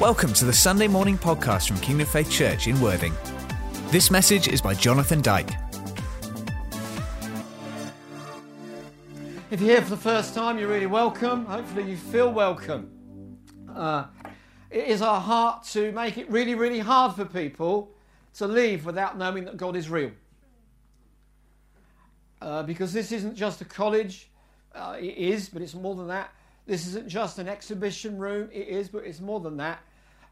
Welcome to the Sunday morning podcast from Kingdom Faith Church in Worthing. This message is by Jonathan Dyke. If you're here for the first time, you're really welcome. Hopefully, you feel welcome. Uh, it is our heart to make it really, really hard for people to leave without knowing that God is real. Uh, because this isn't just a college, uh, it is, but it's more than that. This isn't just an exhibition room, it is, but it's more than that.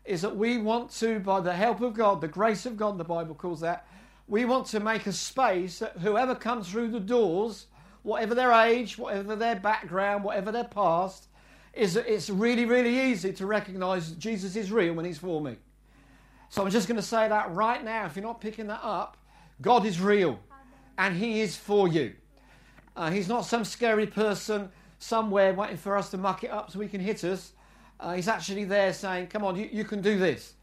Is that we want to, by the help of God, the grace of God, the Bible calls that, we want to make a space that whoever comes through the doors, whatever their age, whatever their background, whatever their past, is that it's really, really easy to recognize Jesus is real when he's for me. So I'm just going to say that right now. If you're not picking that up, God is real and he is for you. Uh, he's not some scary person somewhere waiting for us to muck it up so he can hit us. Uh, he's actually there saying, Come on, you, you can do this.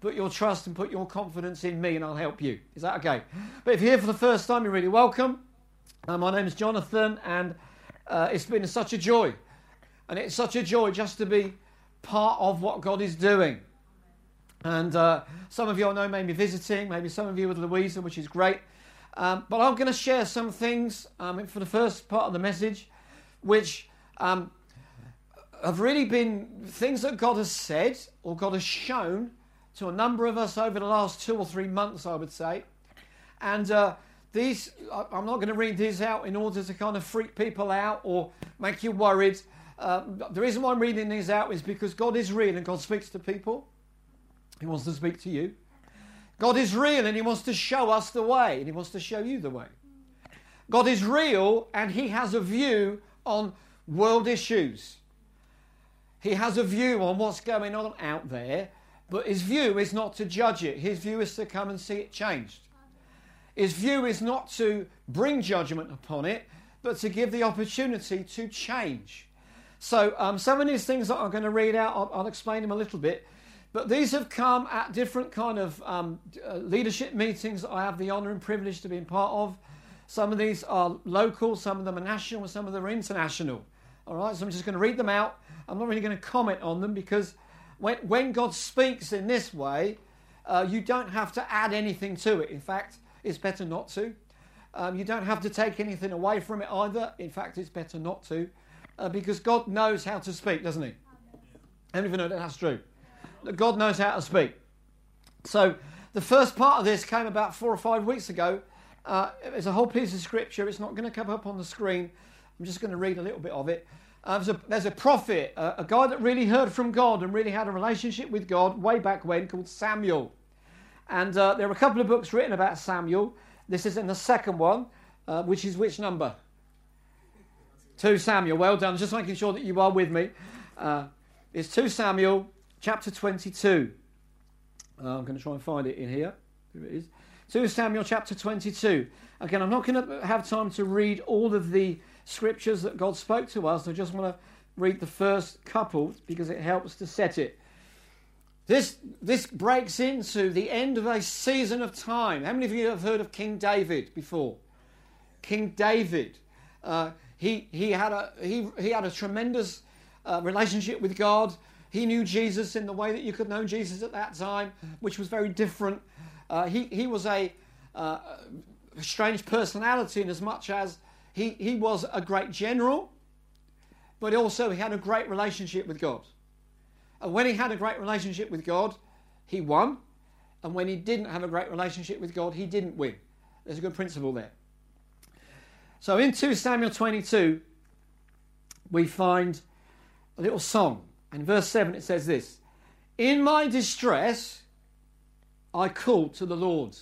Put your trust and put your confidence in me, and I'll help you. Is that okay? But if you're here for the first time, you're really welcome. Uh, my name is Jonathan, and uh, it's been such a joy. And it's such a joy just to be part of what God is doing. And uh, some of you I know may be visiting, maybe some of you with Louisa, which is great. Um, but I'm going to share some things um, for the first part of the message which um, have really been things that God has said or God has shown to a number of us over the last two or three months, I would say. And uh, these, I'm not going to read these out in order to kind of freak people out or make you worried. Uh, the reason why I'm reading these out is because God is real and God speaks to people. He wants to speak to you. God is real and He wants to show us the way and He wants to show you the way. God is real and He has a view on world issues. He has a view on what's going on out there, but his view is not to judge it. His view is to come and see it changed. His view is not to bring judgment upon it, but to give the opportunity to change. So, um, some of these things that I'm going to read out, I'll, I'll, explain them a little bit. But these have come at different kind of um, uh, leadership meetings I have the honour and privilege to be part of. Some of these are local, some of them are national, and some of them are international. All right, so I'm just going to read them out. I'm not really going to comment on them because when, when God speaks in this way, uh, you don't have to add anything to it. In fact, it's better not to. Um, you don't have to take anything away from it either. In fact, it's better not to uh, because God knows how to speak, doesn't He? Many of you know that that's true? God knows how to speak. So, the first part of this came about four or five weeks ago uh, it's a whole piece of scripture. It's not going to come up on the screen. I'm just going to read a little bit of it. Uh, there's, a, there's, a, prophet, uh, a guy that really heard from God and really had a relationship with God way back when called Samuel. And uh, there are a couple of books written about Samuel. This is in the second one, uh, which is which number? 2 Samuel. Well done. Just making sure that you are with me. Uh, it's 2 Samuel chapter 22. I'm going to try and find it in here. Here it is. 2 Samuel chapter 22. Again, I'm not going to have time to read all of the scriptures that God spoke to us. I just want to read the first couple because it helps to set it. This, this breaks into the end of a season of time. How many of you have heard of King David before? King David. Uh, he, he, had a, he, he had a tremendous uh, relationship with God. He knew Jesus in the way that you could know Jesus at that time, which was very different uh, he, he was a, uh, strange personality in as much as he, he was a great general, but also he had a great relationship with God. And when he had a great relationship with God, he won. And when he didn't have a great relationship with God, he didn't win. There's a good principle there. So in 2 Samuel 22, we find a little song. And verse 7 it says this In my distress, I called to the Lord.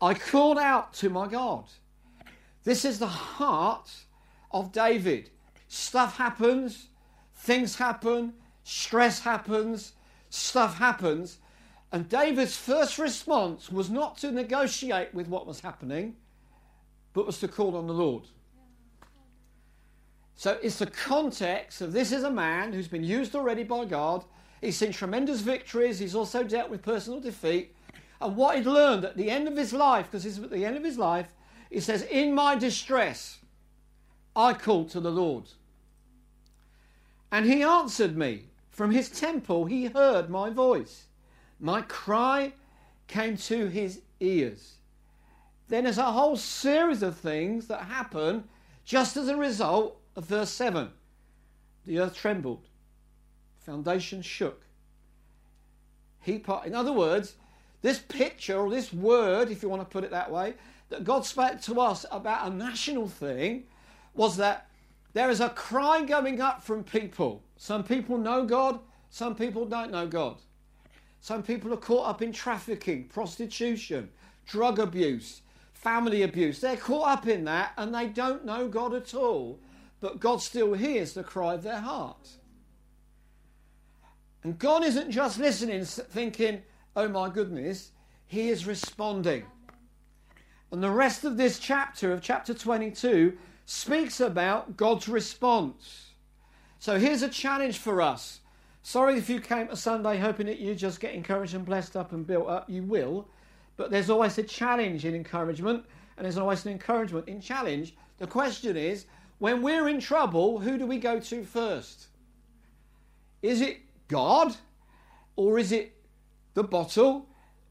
I called out to my God. This is the heart of David. Stuff happens, things happen, stress happens, stuff happens. And David's first response was not to negotiate with what was happening, but was to call on the Lord. So it's the context of this is a man who's been used already by God He's seen tremendous victories. He's also dealt with personal defeat. And what he'd learned at the end of his life, because this is at the end of his life, he says, In my distress, I called to the Lord. And he answered me From his temple he heard my voice. My cry came to his ears. Then there's a whole series of things that happen just as a result of verse 7. The earth trembled, foundation shook. He part, in other words, this picture or this word, if you want to put it that way, that God spoke to us about a national thing was that there is a cry going up from people. Some people know God, some people don't know God. Some people are caught up in trafficking, prostitution, drug abuse, family abuse. They're caught up in that and they don't know God at all. But God still hears the cry of their heart. And God isn't just listening, thinking, oh my goodness, He is responding. And the rest of this chapter, of chapter 22, speaks about God's response. So here's a challenge for us. Sorry if you came to Sunday hoping that you just get encouraged and blessed up and built up. You will. But there's always a challenge in encouragement, and there's always an encouragement in challenge. The question is when we're in trouble, who do we go to first? Is it God? Or is it the bottle?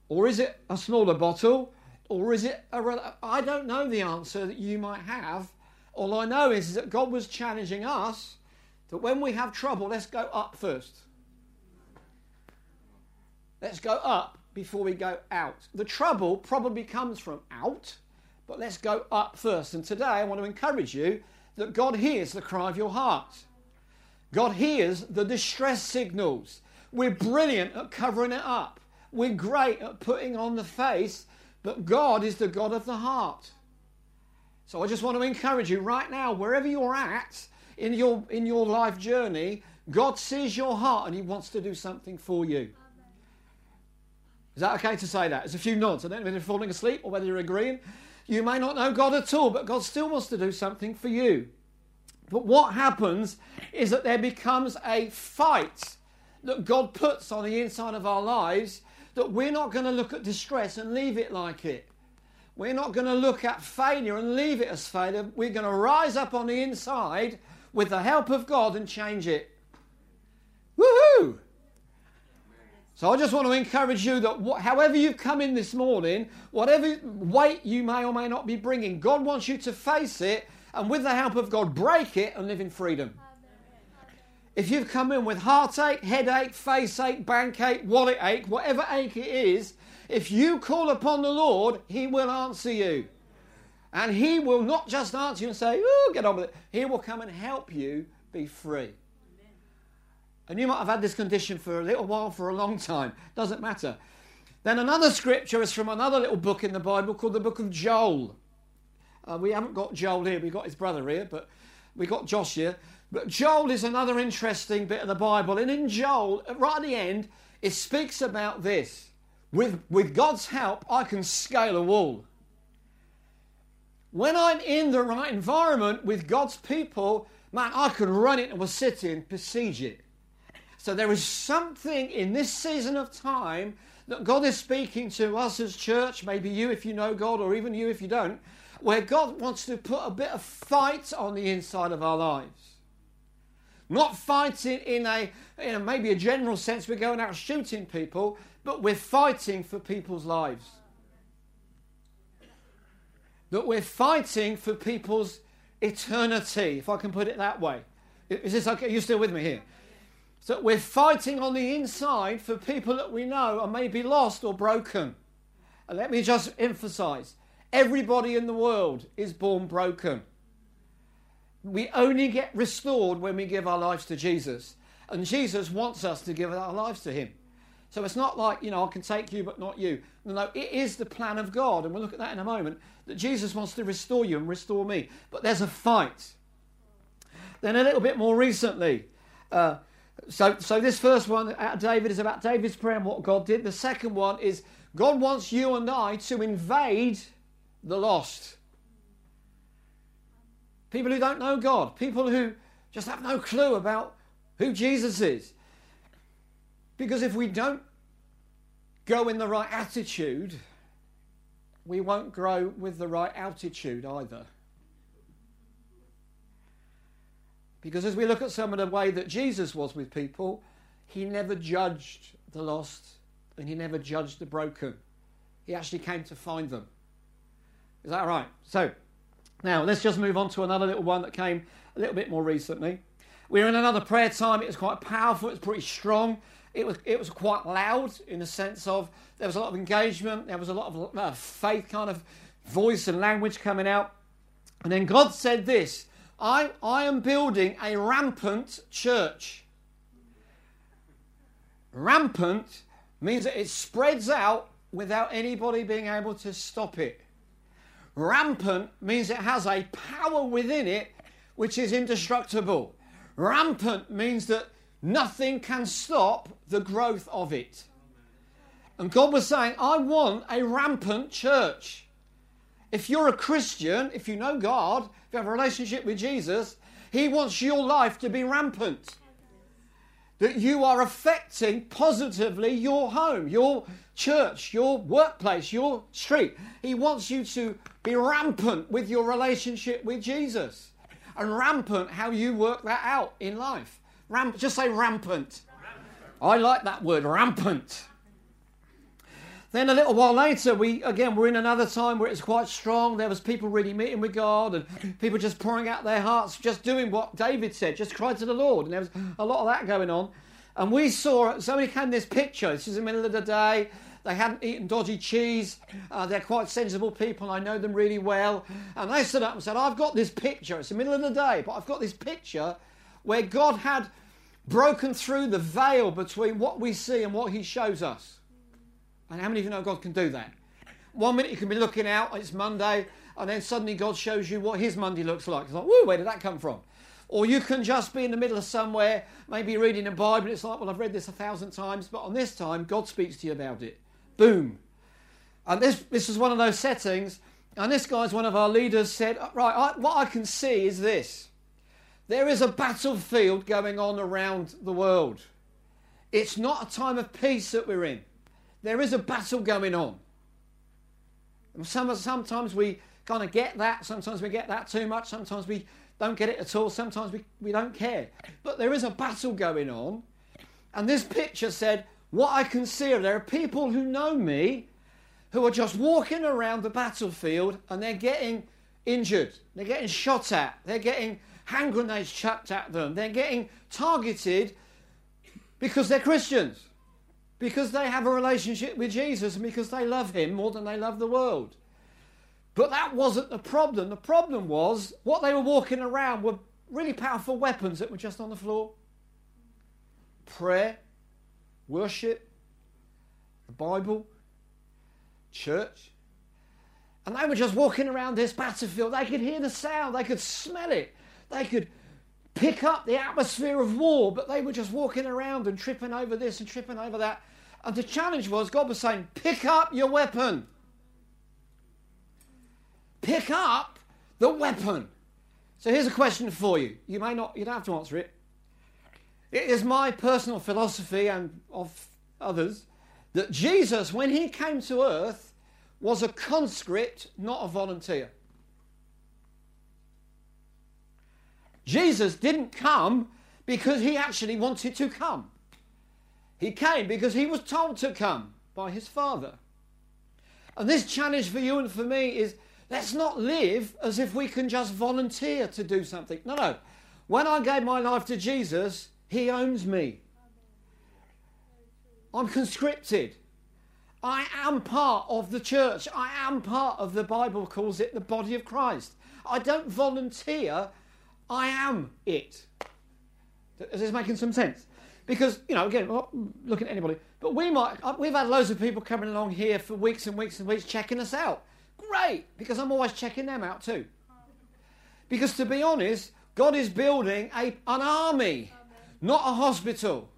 Or is it a smaller bottle? Or is it a. I don't know the answer that you might have. All I know is that God was challenging us that when we have trouble, let's go up first. Let's go up before we go out. The trouble probably comes from out, but let's go up first. And today I want to encourage you that God hears the cry of your heart. God hears the distress signals. We're brilliant at covering it up. We're great at putting on the face, but God is the God of the heart. So I just want to encourage you right now, wherever you're at in your, in your life journey, God sees your heart and He wants to do something for you. Is that okay to say that? There's a few nods. I don't know whether you're falling asleep or whether you're agreeing. You may not know God at all, but God still wants to do something for you. But what happens is that there becomes a fight that God puts on the inside of our lives that we're not going to look at distress and leave it like it. We're not going to look at failure and leave it as failure. We're going to rise up on the inside with the help of God and change it. Woohoo! So I just want to encourage you that wh- however you've come in this morning, whatever weight you may or may not be bringing, God wants you to face it and with the help of God, break it and live in freedom. If you've come in with heartache, headache, face ache, bank ache, wallet ache, whatever ache it is, if you call upon the Lord, He will answer you. And He will not just answer you and say, oh, get on with it. He will come and help you be free. And you might have had this condition for a little while, for a long time. Doesn't matter. Then another scripture is from another little book in the Bible called the book of Joel. Uh, we haven't got Joel here, we've got his brother here, but we've got Josh here. But Joel is another interesting bit of the Bible. And in Joel, right at the end, it speaks about this. With, with God's help, I can scale a wall. When I'm in the right environment with God's people, man, I can run into a city and besiege it. So there is something in this season of time that God is speaking to us as church, maybe you if you know God, or even you if you don't, where God wants to put a bit of fight on the inside of our lives. Not fighting in a, in a maybe a general sense, we're going out shooting people, but we're fighting for people's lives. That we're fighting for people's eternity, if I can put it that way. Is this okay? Are you still with me here? So we're fighting on the inside for people that we know are maybe lost or broken. And let me just emphasize everybody in the world is born broken. We only get restored when we give our lives to Jesus. And Jesus wants us to give our lives to Him. So it's not like, you know, I can take you but not you. No, it is the plan of God. And we'll look at that in a moment. That Jesus wants to restore you and restore me. But there's a fight. Then a little bit more recently, uh, so, so this first one out of David is about David's prayer and what God did. The second one is God wants you and I to invade the lost. People who don't know God, people who just have no clue about who Jesus is. Because if we don't go in the right attitude, we won't grow with the right altitude either. Because as we look at some of the way that Jesus was with people, he never judged the lost and he never judged the broken. He actually came to find them. Is that right? So, now let's just move on to another little one that came a little bit more recently. We were in another prayer time. It was quite powerful. It was pretty strong. It was it was quite loud in the sense of there was a lot of engagement. There was a lot of uh, faith kind of voice and language coming out. And then God said this: I I am building a rampant church. Rampant means that it spreads out without anybody being able to stop it. Rampant means it has a power within it which is indestructible. Rampant means that nothing can stop the growth of it. And God was saying, I want a rampant church. If you're a Christian, if you know God, if you have a relationship with Jesus, He wants your life to be rampant. That you are affecting positively your home, your church, your workplace, your street. He wants you to be rampant with your relationship with Jesus. And rampant how you work that out in life. Ramp, just say rampant. I like that word, rampant. Then a little while later, we again we're in another time where it's quite strong. There was people really meeting with God and people just pouring out their hearts, just doing what David said, just cry to the Lord. And there was a lot of that going on. And we saw somebody came this picture. This is the middle of the day. They hadn't eaten dodgy cheese. Uh, they're quite sensible people. I know them really well. And they stood up and said, I've got this picture. It's the middle of the day, but I've got this picture where God had broken through the veil between what we see and what He shows us. And how many of you know God can do that? One minute you can be looking out, it's Monday, and then suddenly God shows you what His Monday looks like. It's like, whoa, where did that come from? Or you can just be in the middle of somewhere, maybe reading a Bible, and it's like, well, I've read this a thousand times, but on this time, God speaks to you about it. Boom. And this, this is one of those settings, and this guy's one of our leaders said, right, I, what I can see is this. There is a battlefield going on around the world. It's not a time of peace that we're in. There is a battle going on. Some, sometimes we kind of get that, sometimes we get that too much, sometimes we don't get it at all, sometimes we, we don't care. But there is a battle going on. And this picture said, What I can see are there are people who know me who are just walking around the battlefield and they're getting injured, they're getting shot at, they're getting hand grenades chucked at them. They're getting targeted because they're Christians, because they have a relationship with Jesus, and because they love Him more than they love the world. But that wasn't the problem. The problem was what they were walking around were really powerful weapons that were just on the floor prayer, worship, the Bible, church. And they were just walking around this battlefield. They could hear the sound, they could smell it. They could pick up the atmosphere of war, but they were just walking around and tripping over this and tripping over that. And the challenge was God was saying, pick up your weapon. Pick up the weapon. So here's a question for you. You may not, you don't have to answer it. It is my personal philosophy and of others that Jesus, when he came to earth, was a conscript, not a volunteer. Jesus didn't come because he actually wanted to come. He came because he was told to come by his Father. And this challenge for you and for me is let's not live as if we can just volunteer to do something. No, no. When I gave my life to Jesus, he owns me. I'm conscripted. I am part of the church. I am part of the Bible calls it the body of Christ. I don't volunteer I am it. Is this making some sense? Because, you know, again, looking at anybody, but we might, uh, we've had loads of people coming along here for weeks and weeks and weeks checking us out. Great, because I'm always checking them out too. Because to be honest, God is building a, an army, not a hospital.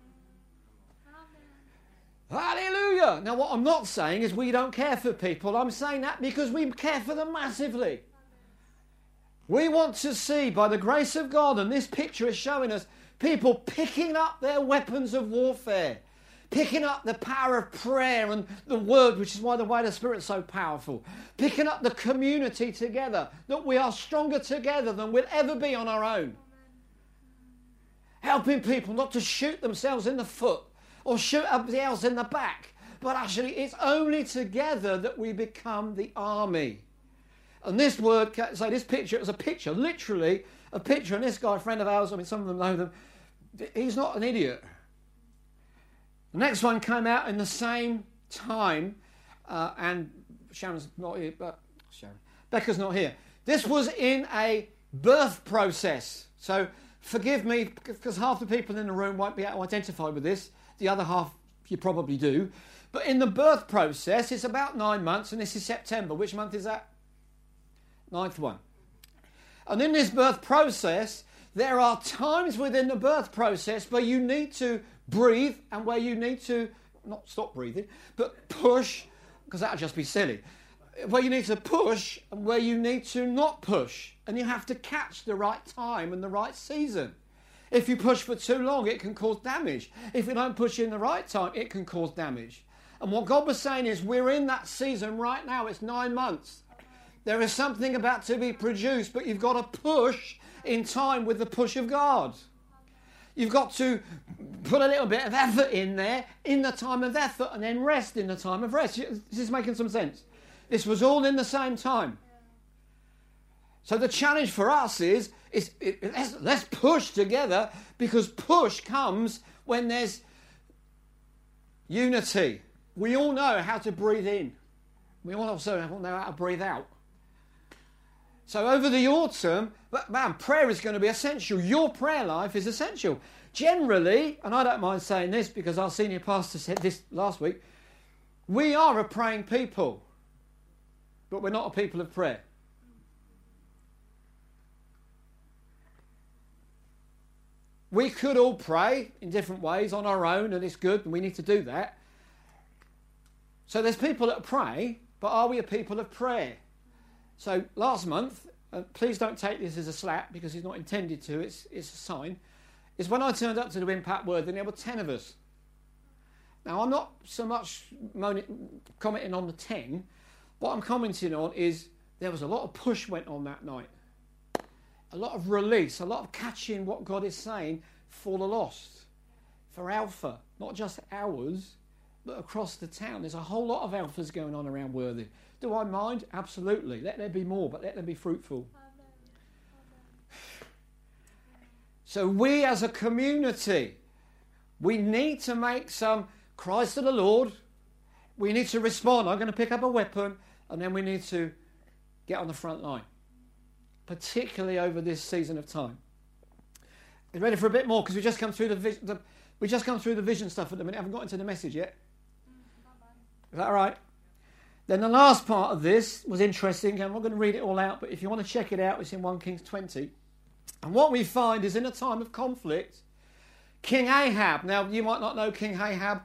Hallelujah. Now, what I'm not saying is we don't care for people. I'm saying that because we care for them massively. We want to see, by the grace of God, and this picture is showing us people picking up their weapons of warfare, picking up the power of prayer and the word, which is why the way of the Spirit is so powerful, picking up the community together, that we are stronger together than we'll ever be on our own. helping people not to shoot themselves in the foot or shoot somebody else in the back, but actually it's only together that we become the army. And this word, so this picture, it was a picture, literally a picture. And this guy, a friend of ours, I mean, some of them know them, he's not an idiot. The next one came out in the same time, uh, and Sharon's not here, but Sharon, Becca's not here. This was in a birth process. So forgive me, because half the people in the room won't be able to identify with this. The other half you probably do. But in the birth process, it's about nine months, and this is September. Which month is that? Ninth one. And in this birth process, there are times within the birth process where you need to breathe and where you need to not stop breathing, but push, because that would just be silly. Where you need to push and where you need to not push. And you have to catch the right time and the right season. If you push for too long, it can cause damage. If you don't push in the right time, it can cause damage. And what God was saying is, we're in that season right now. It's nine months. There is something about to be produced, but you've got to push in time with the push of God. You've got to put a little bit of effort in there in the time of effort and then rest in the time of rest. This is making some sense. This was all in the same time. So the challenge for us is, is let's, let's push together because push comes when there's unity. We all know how to breathe in. We all also know how to breathe out. So over the autumn, man, prayer is going to be essential. Your prayer life is essential. Generally, and I don't mind saying this because our senior pastor said this last week, we are a praying people, but we're not a people of prayer. We could all pray in different ways on our own, and it's good, and we need to do that. So there's people that pray, but are we a people of prayer? So last month, uh, please don't take this as a slap because it's not intended to, it's, it's a sign, is when I turned up to the Impact Word there were 10 of us. Now, I'm not so much commenting on the 10. What I'm commenting on is there was a lot of push went on that night. A lot of release, a lot of catching what God is saying for the lost, for Alpha, not just ours, but across the town. There's a whole lot of Alphas going on around Worthing. Do I mind? Absolutely. Let there be more, but let them be fruitful. So, we as a community, we need to make some cries to the Lord. We need to respond. I'm going to pick up a weapon, and then we need to get on the front line, particularly over this season of time. You ready for a bit more? Because we just come through the, the we just come through the vision stuff at the minute. I haven't got into the message yet. Is that all right? Then the last part of this was interesting. I'm not going to read it all out, but if you want to check it out, it's in 1 Kings 20. And what we find is in a time of conflict, King Ahab, now you might not know King Ahab,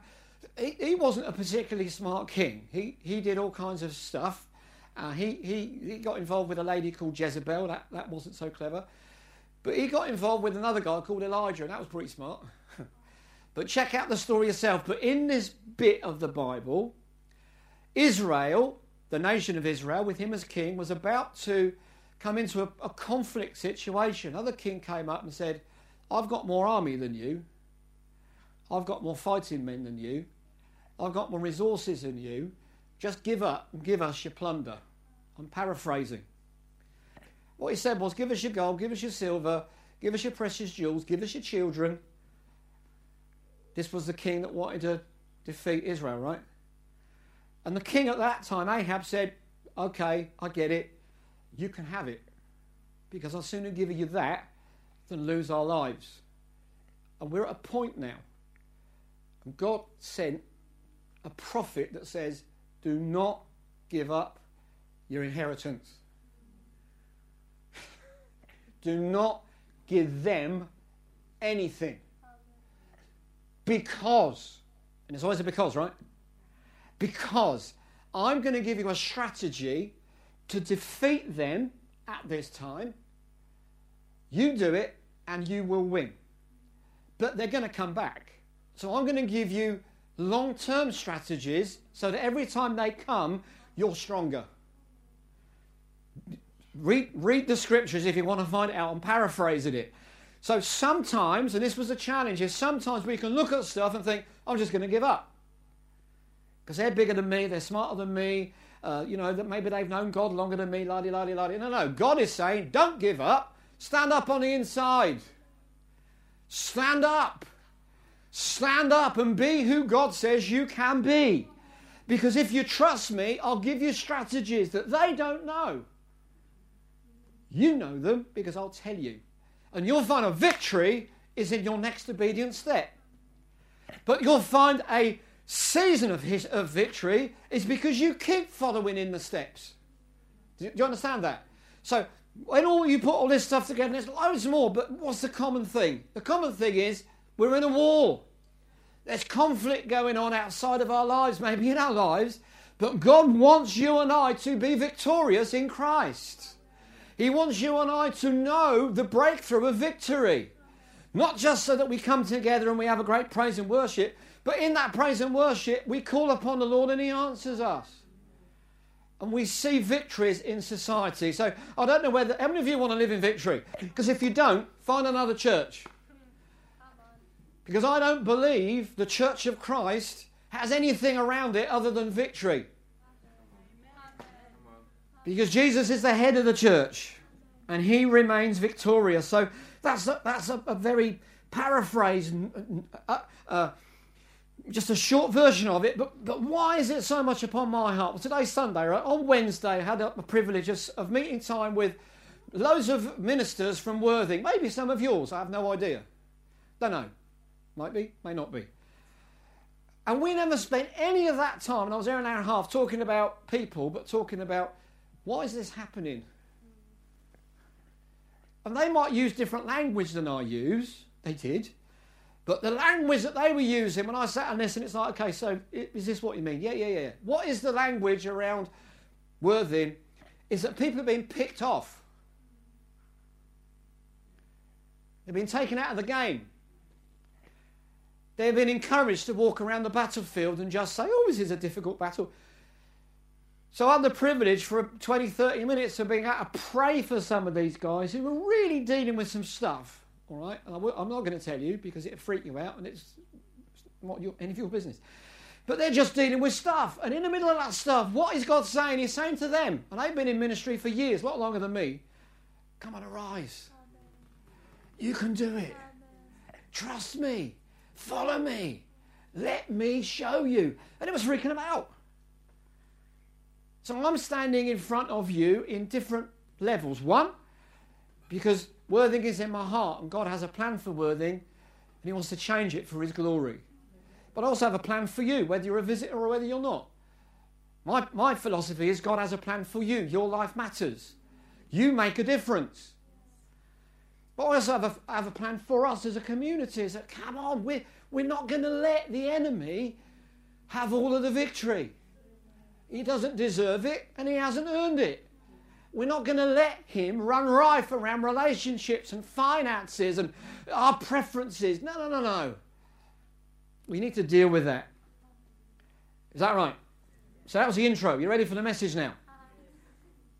he, he wasn't a particularly smart king. He, he did all kinds of stuff. Uh, he, he, he got involved with a lady called Jezebel, that, that wasn't so clever. But he got involved with another guy called Elijah, and that was pretty smart. but check out the story yourself. But in this bit of the Bible, Israel, the nation of Israel, with him as king, was about to come into a, a conflict situation. Another king came up and said, I've got more army than you. I've got more fighting men than you. I've got more resources than you. Just give up and give us your plunder. I'm paraphrasing. What he said was, Give us your gold, give us your silver, give us your precious jewels, give us your children. This was the king that wanted to defeat Israel, right? And the king at that time, Ahab, said, Okay, I get it. You can have it. Because I'll sooner give you that than lose our lives. And we're at a point now. God sent a prophet that says, Do not give up your inheritance. Do not give them anything. Because, and it's always a because, right? Because I'm going to give you a strategy to defeat them at this time. You do it and you will win. But they're going to come back. So I'm going to give you long term strategies so that every time they come, you're stronger. Read, read the scriptures if you want to find out. I'm paraphrasing it. So sometimes, and this was a challenge, is sometimes we can look at stuff and think, I'm just going to give up. Because they're bigger than me, they're smarter than me, uh, you know, that maybe they've known God longer than me, la di la di la di. No, no. God is saying, don't give up. Stand up on the inside. Stand up. Stand up and be who God says you can be. Because if you trust me, I'll give you strategies that they don't know. You know them because I'll tell you. And you'll find a victory is in your next obedient step. But you'll find a season of, his, of victory is because you keep following in the steps. Do you, do you understand that? So when all you put all this stuff together, there's loads more, but what's the common thing? The common thing is we're in a war. There's conflict going on outside of our lives, maybe in our lives, but God wants you and I to be victorious in Christ. He wants you and I to know the breakthrough of victory. Not just so that we come together and we have a great praise and worship, but in that praise and worship, we call upon the Lord and He answers us. And we see victories in society. So I don't know whether, how many of you want to live in victory? Because if you don't, find another church. Because I don't believe the church of Christ has anything around it other than victory. Because Jesus is the head of the church and he remains victorious. So that's a, that's a, a very paraphrase, uh, uh, just a short version of it. But, but why is it so much upon my heart? Well, today's Sunday, right? On Wednesday, I had a privilege of, of meeting time with loads of ministers from Worthing. Maybe some of yours, I have no idea. Don't know. Might be, may not be. And we never spent any of that time, and I was there an hour and a half talking about people, but talking about why is this happening? And they might use different language than I use. They did. But the language that they were using, when I sat and listened, it's like, okay, so is this what you mean? Yeah, yeah, yeah. What is the language around Worthing? Is that people have been picked off. They've been taken out of the game. They've been encouraged to walk around the battlefield and just say, oh, this is a difficult battle. So I had the privilege for 20, 30 minutes of being able to pray for some of these guys who were really dealing with some stuff. All right, and I am not going to tell you because it'll freak you out, and it's not your, any of your business. But they're just dealing with stuff, and in the middle of that stuff, what is God saying? He's saying to them, and they've been in ministry for years, a lot longer than me. Come on, arise. You can do it. Trust me. Follow me. Let me show you. And it was freaking them out. So I'm standing in front of you in different levels. One, because Worthing is in my heart and God has a plan for Worthing and He wants to change it for His glory. But I also have a plan for you, whether you're a visitor or whether you're not. My, my philosophy is God has a plan for you. Your life matters. You make a difference. But I also have a, have a plan for us as a community. Is that, come on, we're, we're not going to let the enemy have all of the victory. He doesn't deserve it and he hasn't earned it. We're not going to let him run rife around relationships and finances and our preferences. No, no, no, no. We need to deal with that. Is that right? So that was the intro. You ready for the message now?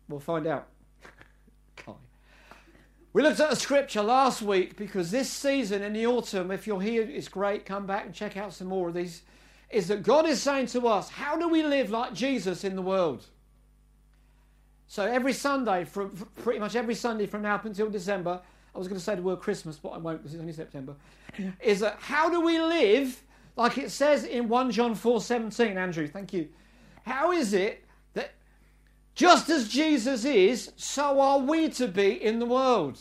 We'll find out. we looked at a scripture last week because this season in the autumn, if you're here, it's great. Come back and check out some more of these is that God is saying to us, how do we live like Jesus in the world? So every Sunday, from pretty much every Sunday from now up until December, I was going to say the word Christmas, but I won't because it's only September, is that how do we live like it says in 1 John 4 17, Andrew, thank you. How is it that just as Jesus is, so are we to be in the world?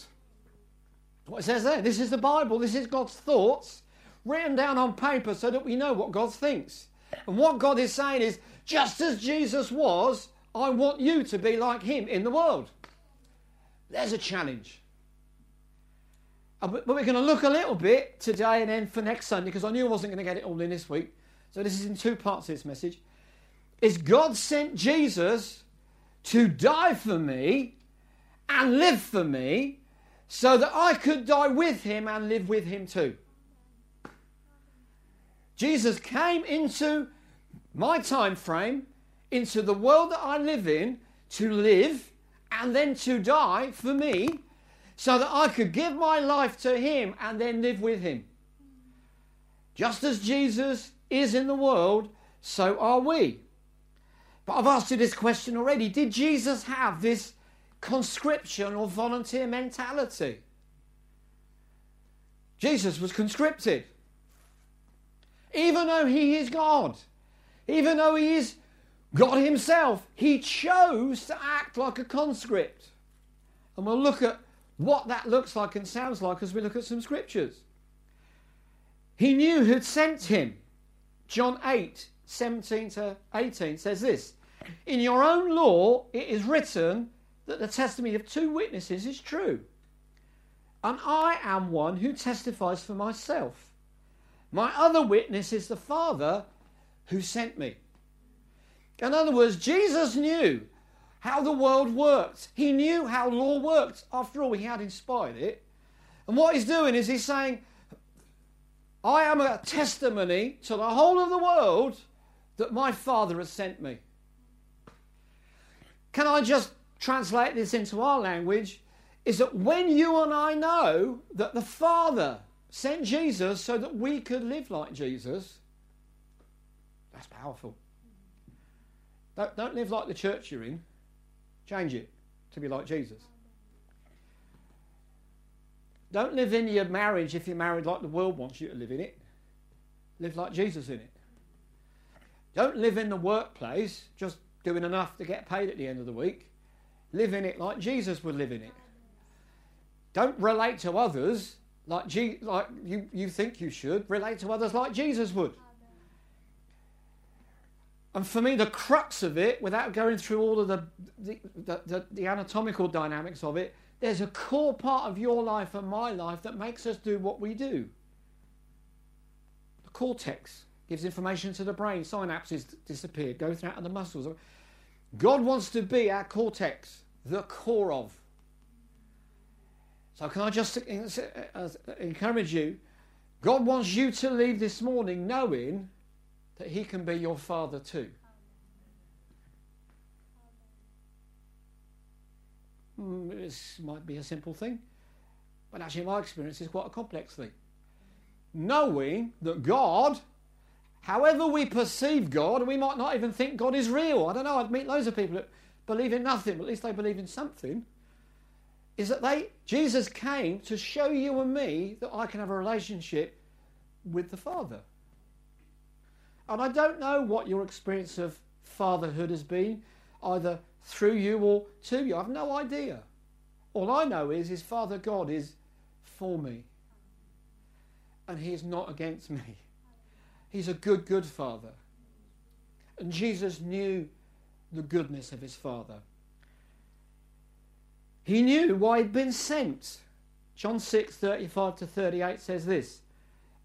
What it says there. This is the Bible, this is God's thoughts written down on paper so that we know what God thinks. And what God is saying is, just as Jesus was, I want you to be like him in the world. There's a challenge. Uh, but we're going to look a little bit today and then for next Sunday, because I knew I wasn't going to get it all in this week. So this is in two parts of this message. Is God sent Jesus to die for me and live for me so that I could die with him and live with him too. Jesus came into my time frame, into the world that I live in, to live and then to die for me, so that I could give my life to Him and then live with Him. Just as Jesus is in the world, so are we. But I've asked you this question already. Did Jesus have this conscription or volunteer mentality? Jesus was conscripted. Even though he is God, even though he is God himself, he chose to act like a conscript. And we'll look at what that looks like and sounds like as we look at some scriptures. He knew who'd sent him. John 8, 17 to 18 says this In your own law it is written that the testimony of two witnesses is true. And I am one who testifies for myself. My other witness is the Father who sent me. In other words, Jesus knew how the world worked. He knew how law worked. After all, he had inspired it. And what he's doing is he's saying, I am a testimony to the whole of the world that my Father has sent me. Can I just translate this into our language? Is that when you and I know that the Father sent Jesus so that we could live like Jesus, that's powerful. Don't, don't live like the church you're in, change it to be like Jesus. Don't live in your marriage if you're married like the world wants you to live in it. Live like Jesus in it. Don't live in the workplace just doing enough to get paid at the end of the week. Live in it like Jesus would live in it. Don't relate to others like, like you, you think you should. Relate to others like Jesus would. And for me, the crux of it, without going through all of the, the, the, the, anatomical dynamics of it, there's a core part of your life and my life that makes us do what we do. The cortex gives information to the brain, synapses disappear, go through the muscles. God wants to be our cortex, the core of. So, can I just encourage you? God wants you to leave this morning knowing that He can be your Father too. Mm, this might be a simple thing, but actually, my experience, it's quite a complex thing. Knowing that God, however we perceive God, we might not even think God is real. I don't know, I'd meet loads of people that believe in nothing, but at least they believe in something. Is that they, Jesus came to show you and me that I can have a relationship with the Father. And I don't know what your experience of fatherhood has been, either through you or to you. I have no idea. All I know is his Father God is for me. And he is not against me. He's a good, good Father. And Jesus knew the goodness of his Father. He knew why he'd been sent. John 6 35 to 38 says this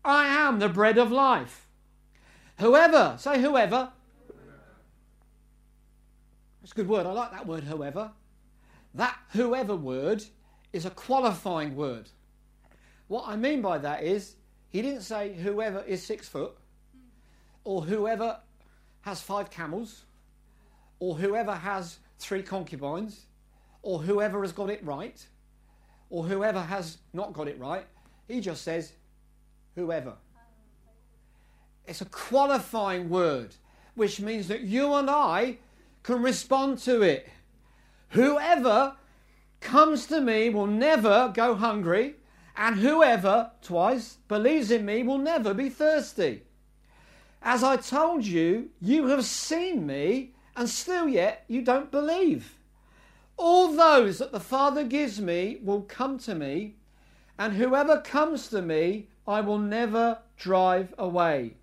I am the bread of life. Whoever, say whoever. That's a good word. I like that word, whoever. That whoever word is a qualifying word. What I mean by that is, he didn't say whoever is six foot, or whoever has five camels, or whoever has three concubines, or whoever has got it right, or whoever has not got it right. He just says whoever. It's a qualifying word, which means that you and I can respond to it. Whoever comes to me will never go hungry, and whoever, twice, believes in me will never be thirsty. As I told you, you have seen me, and still yet you don't believe. All those that the Father gives me will come to me, and whoever comes to me, I will never drive away.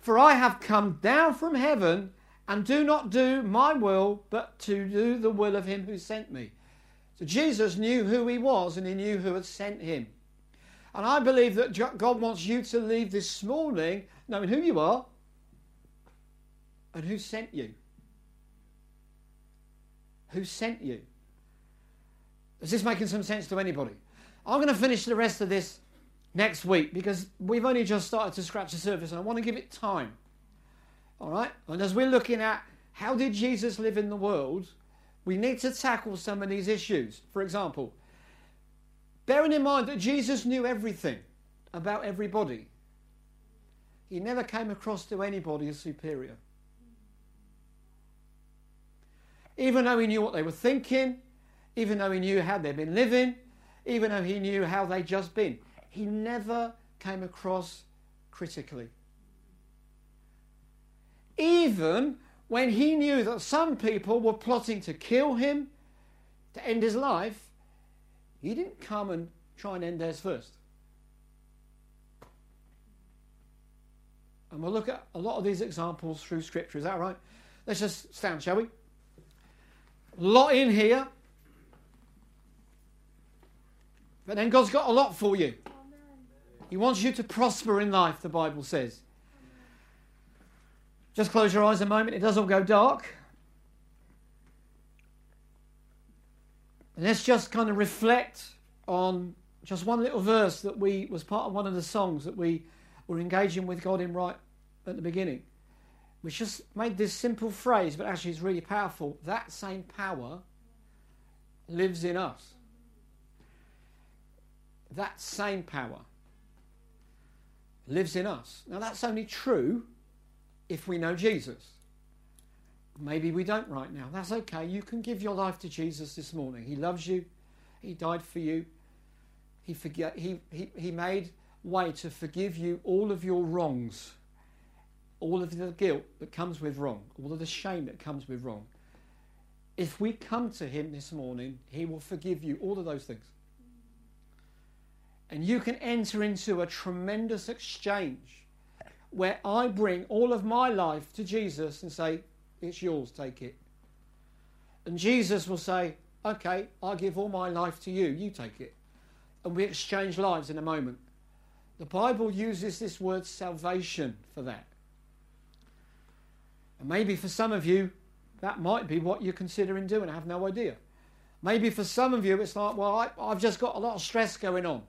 For I have come down from heaven and do not do my will, but to do the will of him who sent me. So Jesus knew who he was and he knew who had sent him. And I believe that God wants you to leave this morning knowing who you are and who sent you. Who sent you? Is this making some sense to anybody? I'm going to finish the rest of this next week because we've only just started to scratch the surface and I want to give it time. All right? And as we're looking at how did Jesus live in the world, we need to tackle some of these issues. For example, Bearing in mind that Jesus knew everything about everybody, he never came across to anybody as superior. Even though he knew what they were thinking, even though he knew how they'd been living, even though he knew how they'd just been, he never came across critically. Even when he knew that some people were plotting to kill him, to end his life, he didn't come and try and end theirs first. And we'll look at a lot of these examples through Scripture. Is that right? Let's just stand, shall we? Lot in here. But then God's got a lot for you. He wants you to prosper in life, the Bible says. Just close your eyes a moment. It does all go dark. And let's just kind of reflect on just one little verse that we was part of one of the songs that we were engaging with God in right at the beginning. We just made this simple phrase, but actually it's really powerful. That same power lives in us. That same power lives in us. Now that's only true if we know Jesus. Maybe we don't right now. That's okay. You can give your life to Jesus this morning. He loves you. He died for you. He, forget, he, he, he made way to forgive you all of your wrongs, all of the guilt that comes with wrong, all of the shame that comes with wrong. If we come to Him this morning, He will forgive you all of those things. And you can enter into a tremendous exchange where I bring all of my life to Jesus and say, It's yours, take it. And Jesus will say, Okay, I give all my life to you, you take it. And we exchange lives in a moment. The Bible uses this word salvation for that. And maybe for some of you, that might be what you're considering doing. I have no idea. Maybe for some of you, it's like, well, I, have just got a lot of stress going on.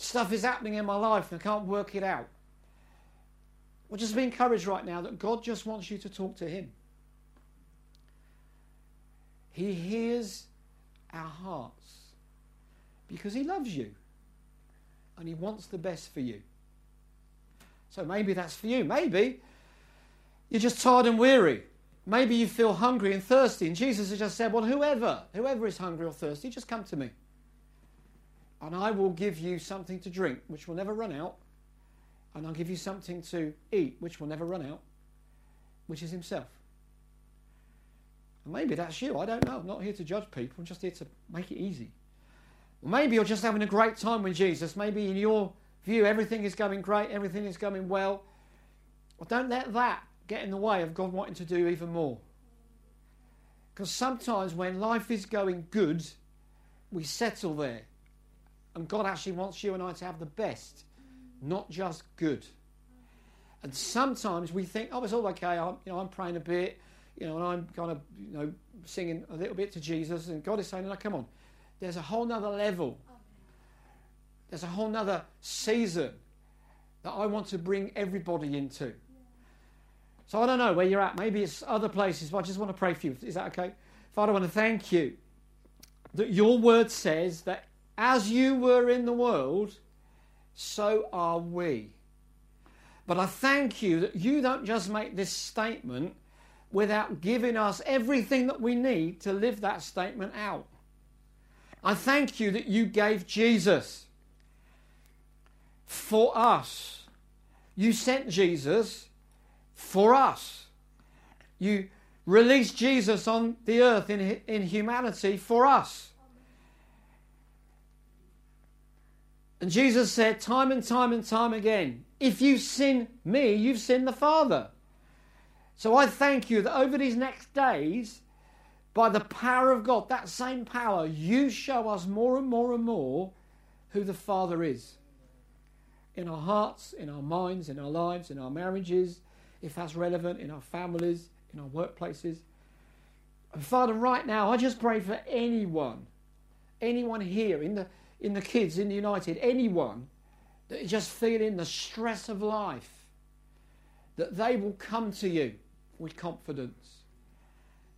Stuff is happening in my life and I can't work it out. Well, just be encouraged right now that God just wants you to talk to Him. He hears our hearts because He loves you and He wants the best for you. So maybe that's for you. Maybe you're just tired and weary. Maybe you feel hungry and thirsty. And Jesus has just said, Well, whoever, whoever is hungry or thirsty, just come to me. And I will give you something to drink, which will never run out and I'll give you something to eat which will never run out, which is Himself. And maybe that's you. I don't know. I'm not here to judge people. I'm just here to make it easy. Maybe you're just having a great time with Jesus. Maybe in your view, everything is going great, everything is going well. Well, don't let that get in the way of God wanting to do even more. Because sometimes when life is going good, we settle there. And God actually wants you and I to have the best not just good. And sometimes we think, oh, it's all okay. I'm, you know, I'm praying a bit, you know, and I'm kind of, you know, singing a little bit to Jesus. And God is saying, no, come on. There's a whole nother level. There's a whole nother season that I want to bring everybody into. So I don't know where you're at. Maybe it's other places, but I just want to pray for you. Is that okay? Father, I want to thank you that your word says that as you were in the world, so are we. But I thank you that you don't just make this statement without giving us everything that we need to live that statement out. I thank you that you gave Jesus for us. You sent Jesus for us. You released Jesus on the earth in, in humanity for us. And Jesus said time and time and time again, if you sin me, you've sinned the Father. So I thank you that over these next days, by the power of God, that same power, you show us more and more and more who the Father is. In our hearts, in our minds, in our lives, in our marriages, if that's relevant, in our families, in our workplaces. And Father, right now, I just pray for anyone, anyone here in the in the kids in the United, anyone that is just feeling the stress of life, that they will come to you with confidence.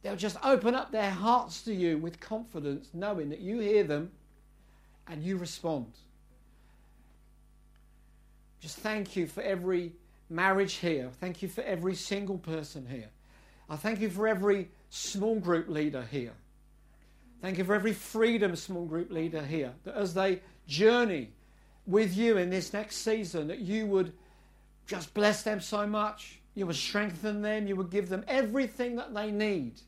They'll just open up their hearts to you with confidence, knowing that you hear them, and you respond. Just thank you for every marriage here. Thank you for every single person here. I thank you for every small group leader here. Thank you for every freedom small group leader here. That as they journey with you in this next season, that you would just bless them so much. You would strengthen them. You would give them everything that they need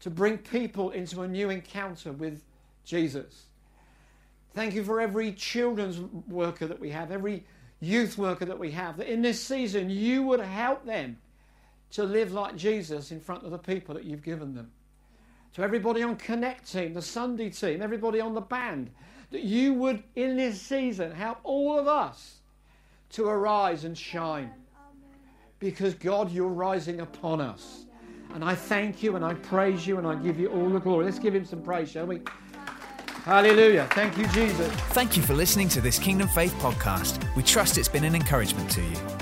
to bring people into a new encounter with Jesus. Thank you for every children's worker that we have, every youth worker that we have, that in this season you would help them to live like Jesus in front of the people that you've given them. To everybody on Connect team, the Sunday team, everybody on the band, that you would in this season help all of us to arise and shine. Because God, you're rising upon us. And I thank you and I praise you and I give you all the glory. Let's give him some praise, shall we? Hallelujah. Thank you, Jesus. Thank you for listening to this Kingdom Faith podcast. We trust it's been an encouragement to you.